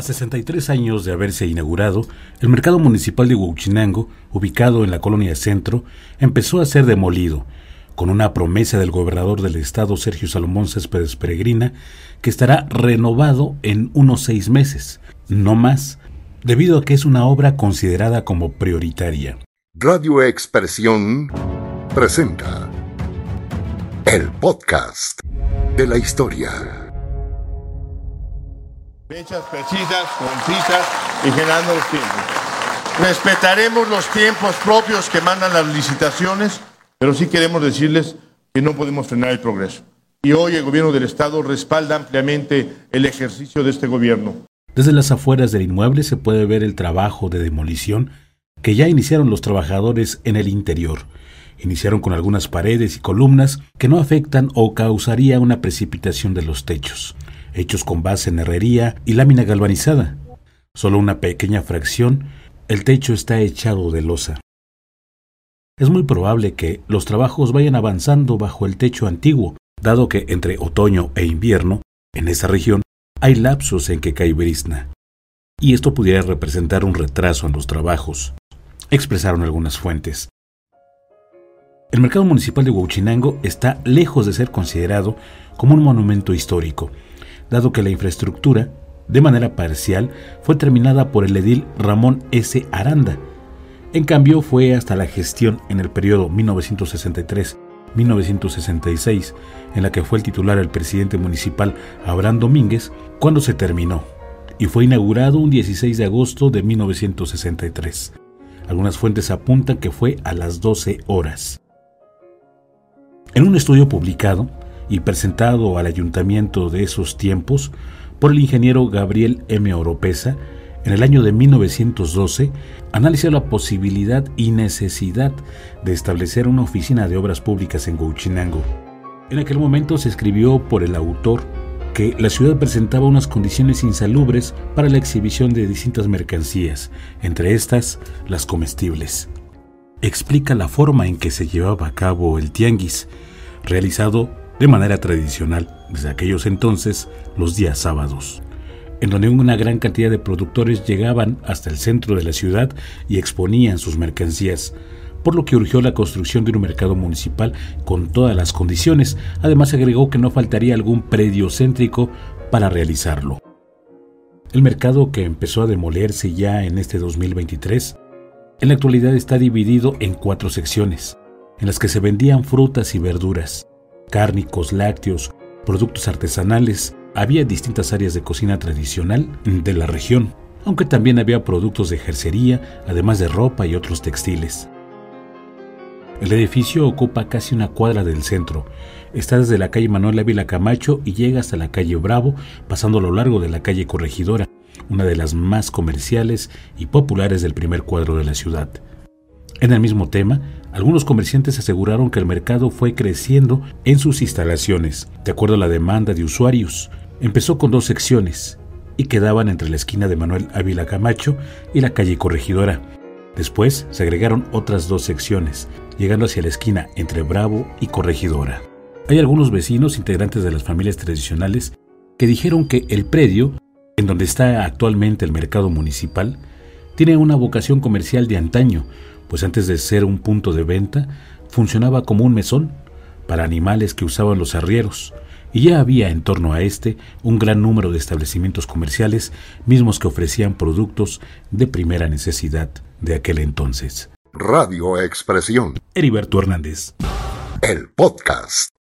A 63 años de haberse inaugurado, el mercado municipal de Huachinango, ubicado en la colonia Centro, empezó a ser demolido, con una promesa del gobernador del estado Sergio Salomón Céspedes Peregrina, que estará renovado en unos seis meses, no más, debido a que es una obra considerada como prioritaria. Radio Expresión presenta el podcast de la historia fechas precisas, concisas y generando los tiempos. Respetaremos los tiempos propios que mandan las licitaciones, pero sí queremos decirles que no podemos frenar el progreso. Y hoy el gobierno del Estado respalda ampliamente el ejercicio de este gobierno. Desde las afueras del inmueble se puede ver el trabajo de demolición que ya iniciaron los trabajadores en el interior. Iniciaron con algunas paredes y columnas que no afectan o causaría una precipitación de los techos hechos con base en herrería y lámina galvanizada. Solo una pequeña fracción, el techo está echado de losa. Es muy probable que los trabajos vayan avanzando bajo el techo antiguo, dado que entre otoño e invierno, en esa región, hay lapsos en que cae brisna. Y esto pudiera representar un retraso en los trabajos, expresaron algunas fuentes. El mercado municipal de Huachinango está lejos de ser considerado como un monumento histórico, dado que la infraestructura, de manera parcial, fue terminada por el edil Ramón S. Aranda. En cambio, fue hasta la gestión en el periodo 1963-1966, en la que fue el titular el presidente municipal Abraham Domínguez, cuando se terminó, y fue inaugurado un 16 de agosto de 1963. Algunas fuentes apuntan que fue a las 12 horas. En un estudio publicado, y presentado al ayuntamiento de esos tiempos por el ingeniero Gabriel M. Oropesa, en el año de 1912, analizó la posibilidad y necesidad de establecer una oficina de obras públicas en Gouchinango. En aquel momento se escribió por el autor que la ciudad presentaba unas condiciones insalubres para la exhibición de distintas mercancías, entre estas las comestibles. Explica la forma en que se llevaba a cabo el tianguis, realizado de manera tradicional desde aquellos entonces los días sábados, en donde una gran cantidad de productores llegaban hasta el centro de la ciudad y exponían sus mercancías, por lo que urgió la construcción de un mercado municipal con todas las condiciones. Además agregó que no faltaría algún predio céntrico para realizarlo. El mercado que empezó a demolerse ya en este 2023, en la actualidad está dividido en cuatro secciones, en las que se vendían frutas y verduras, cárnicos, lácteos, productos artesanales. Había distintas áreas de cocina tradicional de la región, aunque también había productos de jercería, además de ropa y otros textiles. El edificio ocupa casi una cuadra del centro. Está desde la calle Manuel Ávila Camacho y llega hasta la calle Bravo, pasando a lo largo de la calle Corregidora, una de las más comerciales y populares del primer cuadro de la ciudad. En el mismo tema, algunos comerciantes aseguraron que el mercado fue creciendo en sus instalaciones, de acuerdo a la demanda de usuarios. Empezó con dos secciones y quedaban entre la esquina de Manuel Ávila Camacho y la calle Corregidora. Después se agregaron otras dos secciones, llegando hacia la esquina entre Bravo y Corregidora. Hay algunos vecinos integrantes de las familias tradicionales que dijeron que el predio, en donde está actualmente el mercado municipal, tiene una vocación comercial de antaño, pues antes de ser un punto de venta, funcionaba como un mesón para animales que usaban los arrieros, y ya había en torno a este un gran número de establecimientos comerciales mismos que ofrecían productos de primera necesidad de aquel entonces. Radio Expresión. Heriberto Hernández. El podcast.